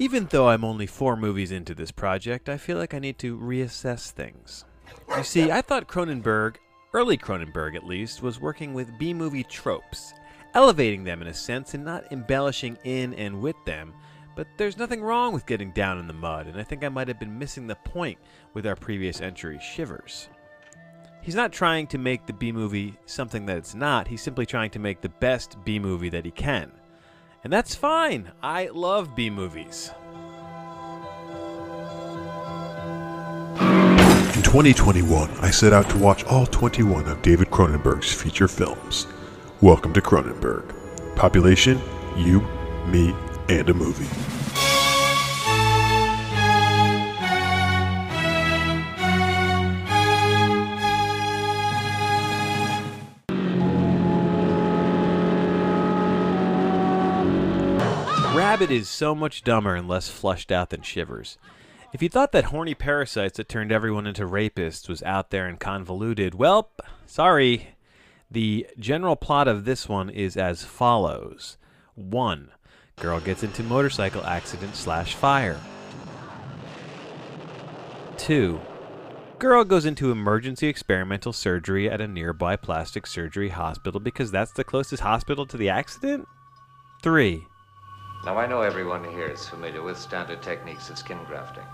Even though I'm only four movies into this project, I feel like I need to reassess things. You see, I thought Cronenberg, early Cronenberg at least, was working with B movie tropes, elevating them in a sense and not embellishing in and with them. But there's nothing wrong with getting down in the mud, and I think I might have been missing the point with our previous entry, Shivers. He's not trying to make the B movie something that it's not, he's simply trying to make the best B movie that he can. And that's fine. I love B movies. In 2021, I set out to watch all 21 of David Cronenberg's feature films. Welcome to Cronenberg. Population, you, me, and a movie. Rabid is so much dumber and less fleshed out than Shivers. If you thought that horny parasites that turned everyone into rapists was out there and convoluted, well, sorry. The general plot of this one is as follows 1. Girl gets into motorcycle accident slash fire. 2. Girl goes into emergency experimental surgery at a nearby plastic surgery hospital because that's the closest hospital to the accident? 3. Now, I know everyone here is familiar with standard techniques of skin grafting.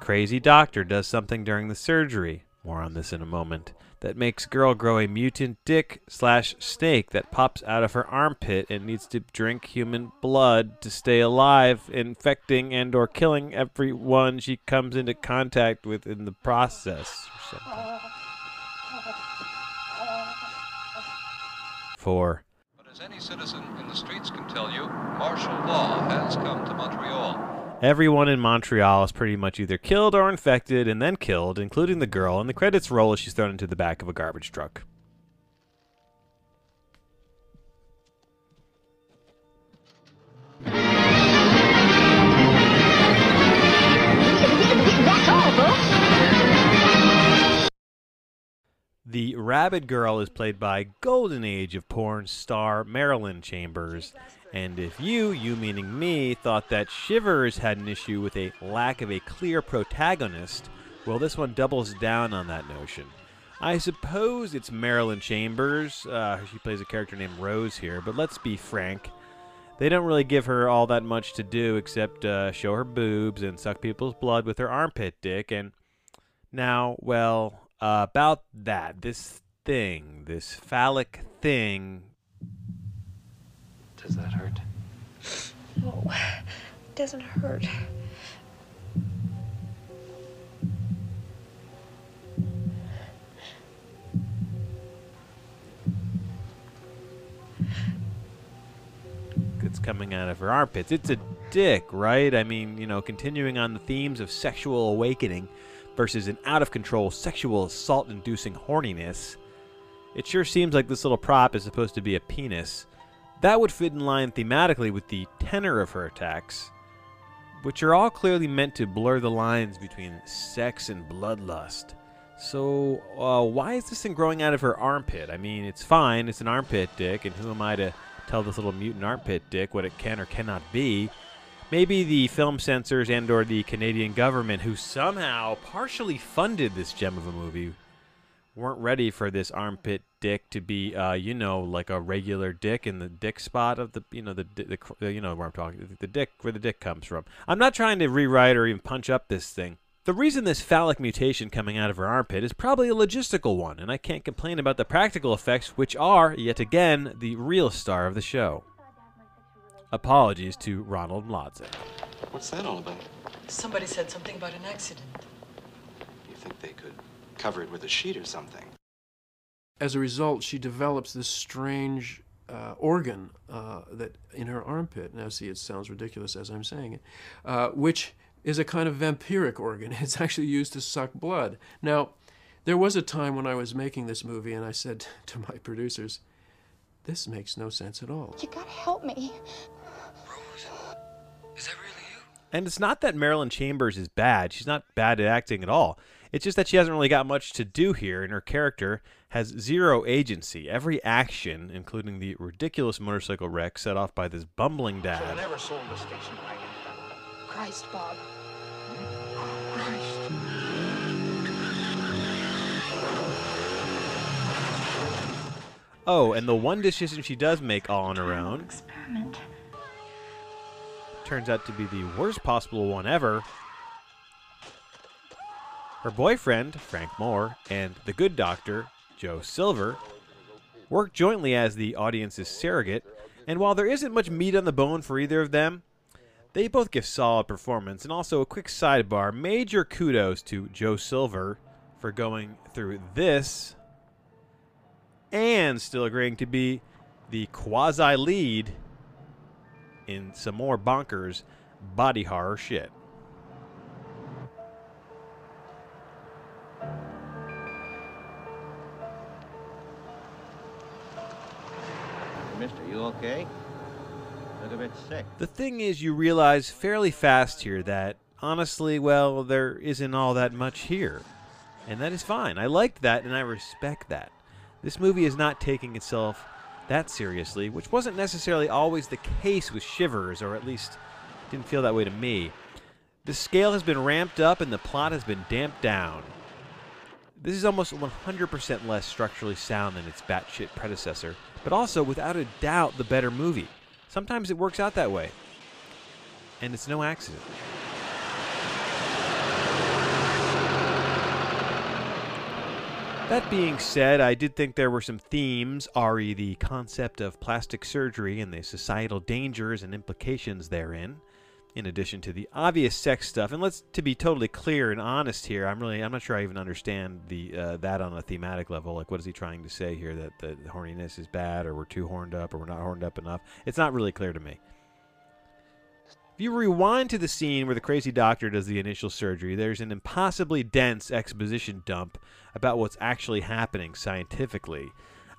Crazy doctor does something during the surgery. More on this in a moment. That makes girl grow a mutant dick slash snake that pops out of her armpit and needs to drink human blood to stay alive, infecting and or killing everyone she comes into contact with in the process. Or something. Four. As any citizen in the streets can tell you, martial law has come to Montreal. Everyone in Montreal is pretty much either killed or infected and then killed, including the girl, and the credits roll as she's thrown into the back of a garbage truck. The Rabid Girl is played by Golden Age of Porn star Marilyn Chambers. And if you, you meaning me, thought that Shivers had an issue with a lack of a clear protagonist, well, this one doubles down on that notion. I suppose it's Marilyn Chambers. Uh, she plays a character named Rose here, but let's be frank. They don't really give her all that much to do except uh, show her boobs and suck people's blood with her armpit dick. And now, well, uh, about that, this thing, this phallic thing, Does that hurt? No, it doesn't hurt. It's coming out of her armpits. It's a dick, right? I mean, you know, continuing on the themes of sexual awakening versus an out of control sexual assault inducing horniness, it sure seems like this little prop is supposed to be a penis. That would fit in line thematically with the tenor of her attacks, which are all clearly meant to blur the lines between sex and bloodlust. So, uh, why is this thing growing out of her armpit? I mean, it's fine, it's an armpit dick, and who am I to tell this little mutant armpit dick what it can or cannot be? Maybe the film censors and or the Canadian government who somehow partially funded this gem of a movie weren't ready for this armpit dick to be uh, you know like a regular dick in the dick spot of the you know the, di- the you know where I'm talking the dick where the dick comes from. I'm not trying to rewrite or even punch up this thing. The reason this phallic mutation coming out of her armpit is probably a logistical one, and I can't complain about the practical effects, which are, yet again, the real star of the show. Apologies to Ronald Mlodzik. What's that all about? Somebody said something about an accident. You think they could cover it with a sheet or something? As a result, she develops this strange uh, organ uh, that in her armpit. Now, see, it sounds ridiculous as I'm saying it, uh, which is a kind of vampiric organ. It's actually used to suck blood. Now, there was a time when I was making this movie, and I said to my producers, "This makes no sense at all." You gotta help me. And it's not that Marilyn Chambers is bad. She's not bad at acting at all. It's just that she hasn't really got much to do here, and her character has zero agency. Every action, including the ridiculous motorcycle wreck set off by this bumbling dad, never sold the station wagon. Christ, Bob. Oh, and the one decision she does make all on her own Experiment. Turns out to be the worst possible one ever. Her boyfriend, Frank Moore, and the good doctor, Joe Silver, work jointly as the audience's surrogate, and while there isn't much meat on the bone for either of them, they both give solid performance. And also, a quick sidebar major kudos to Joe Silver for going through this and still agreeing to be the quasi lead in some more bonkers body horror shit. Mister, you okay? Look a bit sick. The thing is, you realize fairly fast here that, honestly, well, there isn't all that much here. And that is fine. I liked that and I respect that. This movie is not taking itself that seriously, which wasn't necessarily always the case with Shivers, or at least didn't feel that way to me. The scale has been ramped up and the plot has been damped down. This is almost 100% less structurally sound than its batshit predecessor, but also, without a doubt, the better movie. Sometimes it works out that way. And it's no accident. That being said, I did think there were some themes, re the concept of plastic surgery and the societal dangers and implications therein, in addition to the obvious sex stuff. And let's to be totally clear and honest here, I'm really I'm not sure I even understand the uh, that on a thematic level. Like, what is he trying to say here? That the horniness is bad, or we're too horned up, or we're not horned up enough? It's not really clear to me. If you rewind to the scene where the crazy doctor does the initial surgery, there's an impossibly dense exposition dump about what's actually happening scientifically.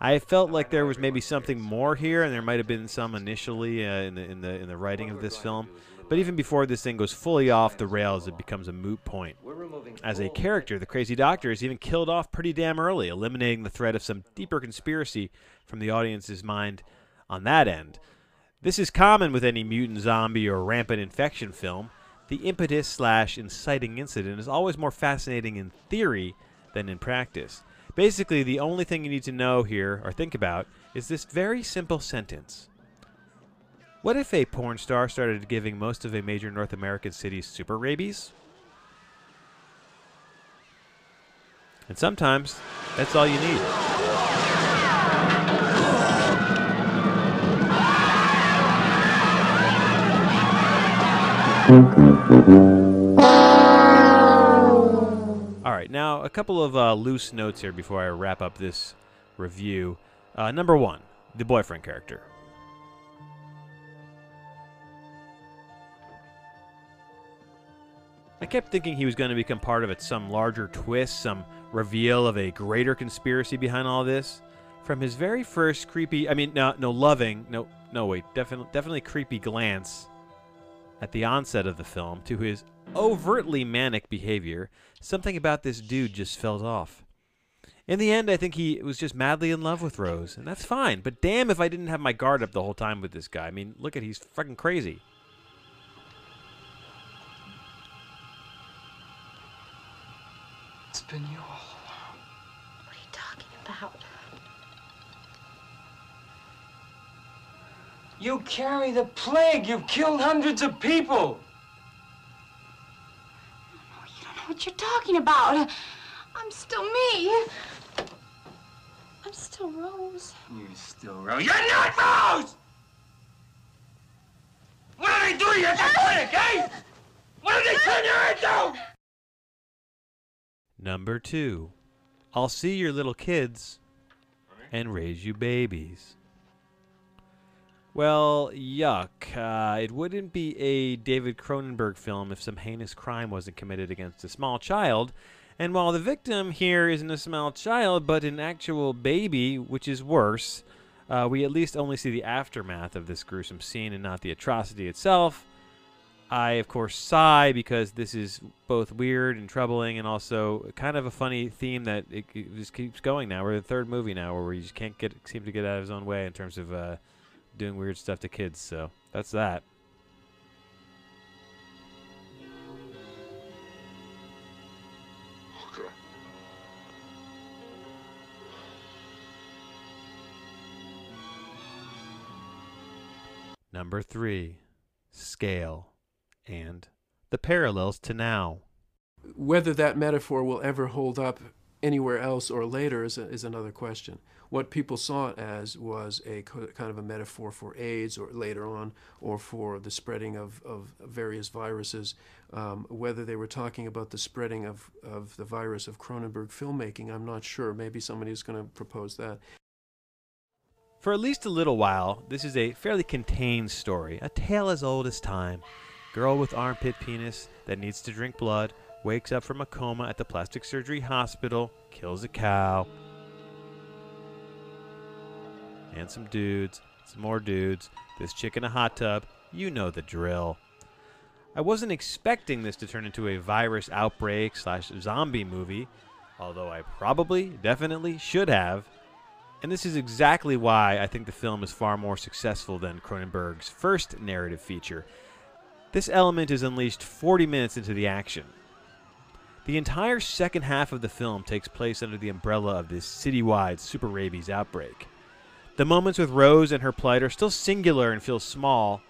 I felt like there was maybe something more here, and there might have been some initially uh, in the in the in the writing of this film. But even before this thing goes fully off the rails, it becomes a moot point. As a character, the crazy doctor is even killed off pretty damn early, eliminating the threat of some deeper conspiracy from the audience's mind on that end. This is common with any mutant zombie or rampant infection film. The impetus slash inciting incident is always more fascinating in theory than in practice. Basically, the only thing you need to know here or think about is this very simple sentence. What if a porn star started giving most of a major North American city super rabies? And sometimes that's all you need. All right, now a couple of uh, loose notes here before I wrap up this review. Uh, number one, the boyfriend character. I kept thinking he was going to become part of it, some larger twist, some reveal of a greater conspiracy behind all this. From his very first creepy, I mean, no, no loving, no, no, wait, definitely, definitely creepy glance at the onset of the film to his overtly manic behavior, something about this dude just felt off. In the end, I think he was just madly in love with Rose, and that's fine. But damn if I didn't have my guard up the whole time with this guy. I mean, look at he's fucking crazy. It's been you all along. What are you talking about? You carry the plague. You've killed hundreds of people. You don't know what you're talking about. I'm still me. I'm still Rose. You're still Rose. You're not Rose! What did they do to you at the clinic, eh? What did they turn you into? Number two, I'll see your little kids and raise you babies. Well, yuck. Uh, it wouldn't be a David Cronenberg film if some heinous crime wasn't committed against a small child. And while the victim here isn't a small child, but an actual baby, which is worse, uh, we at least only see the aftermath of this gruesome scene and not the atrocity itself. I, of course, sigh because this is both weird and troubling, and also kind of a funny theme that it, it just keeps going. Now we're the third movie now where we just can't get seem to get out of his own way in terms of uh, doing weird stuff to kids, so that's that. Number three, scale and the parallels to now. Whether that metaphor will ever hold up anywhere else or later is, a, is another question. What people saw it as was a kind of a metaphor for AIDS or later on, or for the spreading of, of various viruses. Um, whether they were talking about the spreading of, of the virus of Cronenberg filmmaking, I'm not sure. Maybe somebody is going to propose that. For at least a little while, this is a fairly contained story, a tale as old as time. Girl with armpit penis that needs to drink blood wakes up from a coma at the plastic surgery hospital, kills a cow. And some dudes, some more dudes, this chick in a hot tub. You know the drill. I wasn't expecting this to turn into a virus outbreak slash zombie movie, although I probably, definitely should have. And this is exactly why I think the film is far more successful than Cronenberg's first narrative feature. This element is unleashed 40 minutes into the action. The entire second half of the film takes place under the umbrella of this citywide super rabies outbreak. The moments with Rose and her plight are still singular and feel small,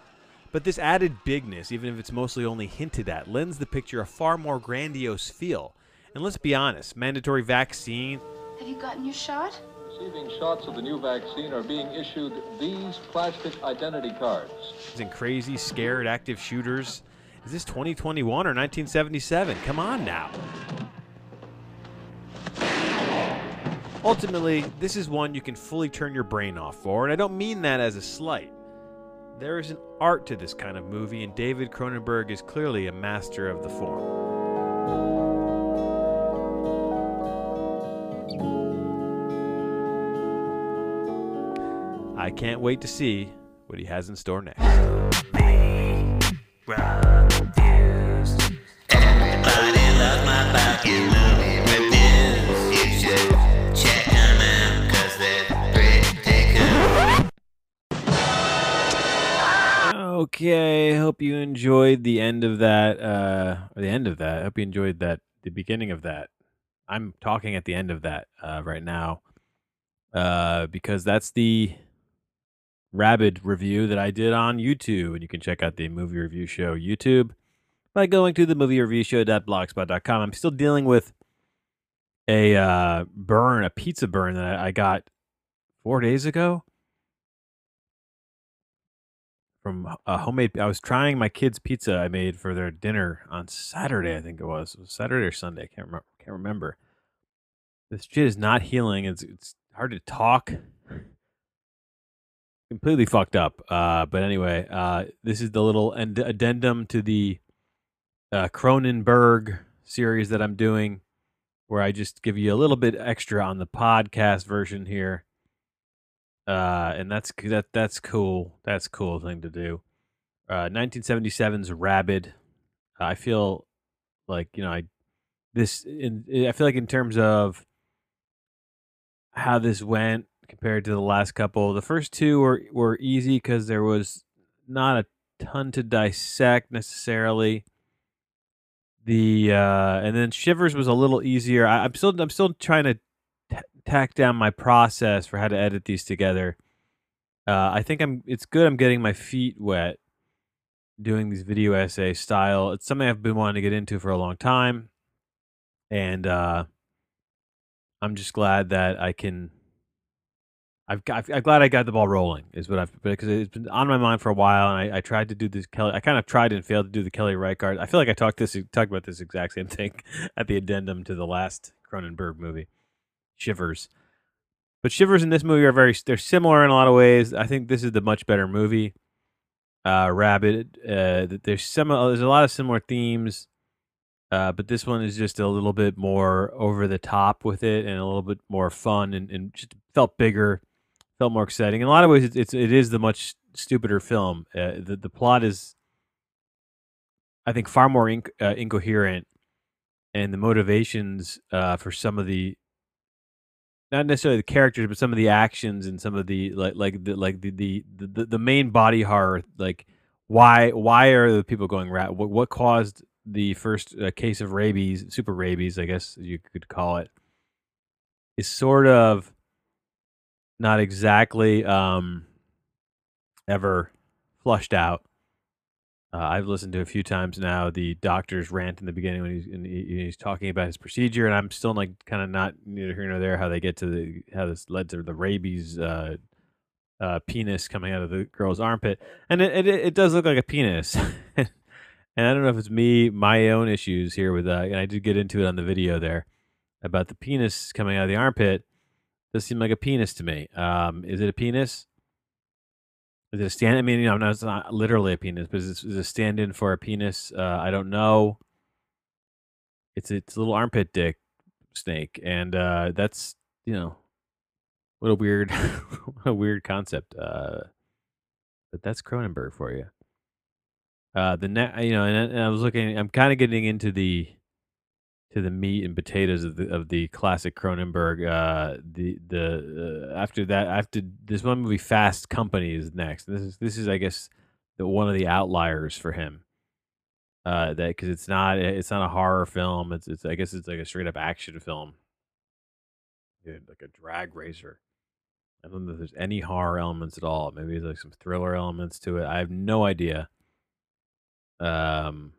but this added bigness, even if it's mostly only hinted at, lends the picture a far more grandiose feel. And let's be honest, mandatory vaccine. Have you gotten your shot? Receiving shots of the new vaccine are being issued these plastic identity cards. And crazy, scared, active shooters. Is this 2021 or 1977? Come on now. Ultimately, this is one you can fully turn your brain off for, and I don't mean that as a slight. There is an art to this kind of movie, and David Cronenberg is clearly a master of the form. I can't wait to see what he has in store next. Okay, hope you enjoyed the end of that. Uh, the end of that. I hope you enjoyed that. The beginning of that. I'm talking at the end of that uh, right now, uh, because that's the rabid review that I did on YouTube, and you can check out the movie review show YouTube by going to the movie review show.blogspot.com. I'm still dealing with a uh, burn, a pizza burn that I got four days ago from a homemade. I was trying my kids' pizza I made for their dinner on Saturday. I think it was, it was Saturday or Sunday. I can't remember. Can't remember. This shit is not healing. It's it's hard to talk. Completely fucked up. Uh, but anyway, uh, this is the little end- addendum to the uh, Cronenberg series that I'm doing, where I just give you a little bit extra on the podcast version here uh, and that's that that's cool. That's cool thing to do. Uh, 1977's Rabid. I feel like you know I this in I feel like in terms of how this went compared to the last couple, the first two were were easy because there was not a ton to dissect necessarily. The uh, and then Shivers was a little easier. I, I'm still I'm still trying to tack down my process for how to edit these together. Uh, I think I'm. It's good. I'm getting my feet wet doing these video essay style. It's something I've been wanting to get into for a long time, and uh, I'm just glad that I can. I've got, I'm glad I got the ball rolling. Is what I've because it's been on my mind for a while, and I, I tried to do this Kelly. I kind of tried and failed to do the Kelly Reichardt. I feel like I talked this talked about this exact same thing at the addendum to the last Cronenberg movie. Shivers. But Shivers in this movie are very they're similar in a lot of ways. I think this is the much better movie. Uh Rabid, uh there's some there's a lot of similar themes. Uh, but this one is just a little bit more over the top with it and a little bit more fun and, and just felt bigger, felt more exciting. In a lot of ways, it's, it's it is the much stupider film. Uh, the the plot is, I think, far more inc- uh, incoherent, and the motivations uh, for some of the not necessarily the characters, but some of the actions and some of the like like the like the the the, the main body horror. Like why why are the people going rat? What what caused the first uh, case of rabies, super rabies, I guess you could call it, is sort of not exactly um ever flushed out. Uh, I've listened to a few times now the doctor's rant in the beginning when he's he, he's talking about his procedure, and I'm still like kind of not neither here nor there how they get to the how this led to the rabies uh, uh, penis coming out of the girl's armpit, and it it, it does look like a penis. and I don't know if it's me, my own issues here with that, and I did get into it on the video there about the penis coming out of the armpit. Does seem like a penis to me. Um, is it a penis? Is it a stand? I mean, you know, no, it's not literally a penis, but is it, a stand-in for a penis? Uh, I don't know. It's it's a little armpit dick snake, and uh, that's you know, what a weird, what a weird concept. Uh, but that's Cronenberg for you. Uh, the net, you know, and, and I was looking. I'm kind of getting into the to the meat and potatoes of the of the classic Cronenberg. Uh, the the uh, after that after this one movie, Fast Company is next. This is this is I guess the one of the outliers for him. Uh, that because it's not it's not a horror film. It's it's I guess it's like a straight up action film. Like a drag racer. I don't know if there's any horror elements at all. Maybe there's like some thriller elements to it. I have no idea. Um,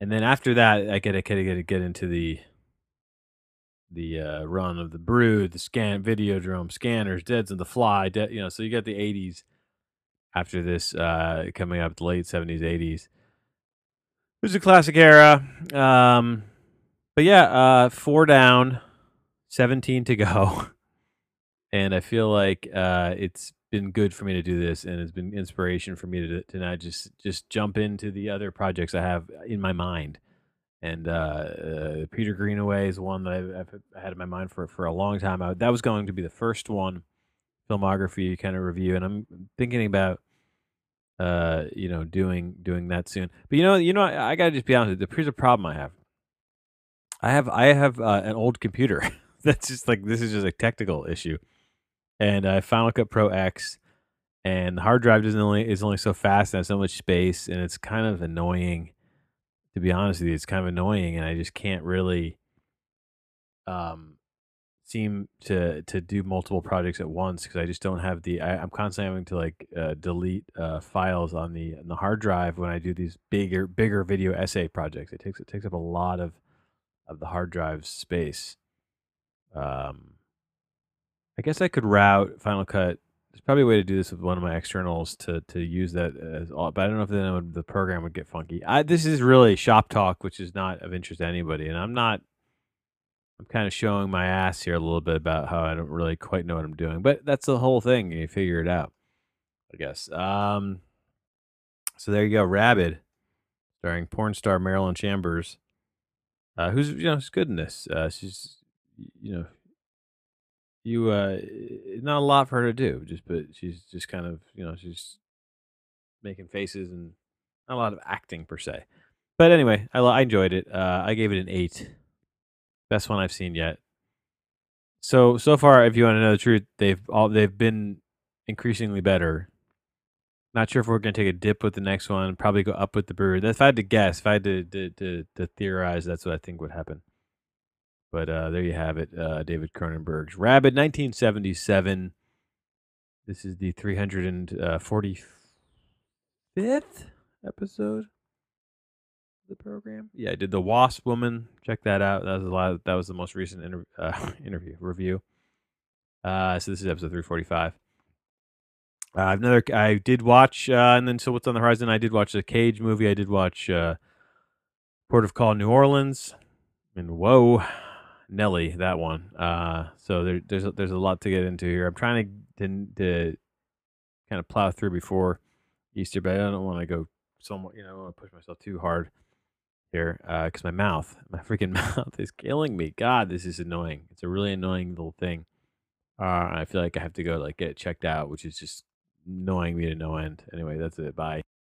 and then after that, I get to get to get into the the uh, run of the Brood, the scan Videodrome, Scanners, Deads and the Fly. De- you know, so you got the '80s after this uh, coming up, the late '70s, '80s. It was a classic era. Um, but yeah, uh, four down, 17 to go. And I feel like uh, it's been good for me to do this, and it's been inspiration for me to to not just just jump into the other projects I have in my mind. And uh, uh, Peter Greenaway is one that I've, I've had in my mind for for a long time. I, that was going to be the first one filmography kind of review, and I'm thinking about uh, you know doing doing that soon. But you know, you know, I, I gotta just be honest. Here's a problem I have. I have I have uh, an old computer. That's just like this is just a technical issue and uh, Final Cut Pro X, and the hard drive doesn't only is only so fast and has so much space, and it's kind of annoying. To be honest with you, it's kind of annoying, and I just can't really um seem to to do multiple projects at once because I just don't have the. I, I'm constantly having to like uh, delete uh, files on the on the hard drive when I do these bigger bigger video essay projects. It takes it takes up a lot of of the hard drive space. Um, I guess I could route Final Cut. There's probably a way to do this with one of my externals to to use that as all, but I don't know if then would, the program would get funky. I, this is really shop talk, which is not of interest to anybody, and I'm not. I'm kind of showing my ass here a little bit about how I don't really quite know what I'm doing, but that's the whole thing. You figure it out, I guess. Um, so there you go, Rabid, starring porn star Marilyn Chambers, uh, who's you know she's good in this. Uh, she's you know you uh not a lot for her to do just but she's just kind of you know she's making faces and not a lot of acting per se. But anyway i, I enjoyed it uh i gave it an eight. Best one i've seen yet. So so far if you want to know the truth they've all they've been increasingly better. Not sure if we're going to take a dip with the next one probably go up with the Brood if i had to guess if i had to to, to, to theorize that's what i think would happen but uh, there you have it, uh, David Cronenberg's Rabid, 1977. This is the 345th episode of the program. Yeah, I did the Wasp Woman. Check that out. That was a lot. Of, that was the most recent inter- uh, interview review. Uh, so this is episode 345. Uh, another. I did watch, uh, and then so what's on the horizon? I did watch the Cage movie. I did watch uh, Port of Call, New Orleans, and whoa, Nelly, that one. Uh, so there, there's a, there's a lot to get into here. I'm trying to, to, to kind of plow through before Easter, but I don't want to go somewhat. You know, I don't want to push myself too hard here because uh, my mouth, my freaking mouth, is killing me. God, this is annoying. It's a really annoying little thing. Uh, I feel like I have to go like get it checked out, which is just annoying me to no end. Anyway, that's it. Bye.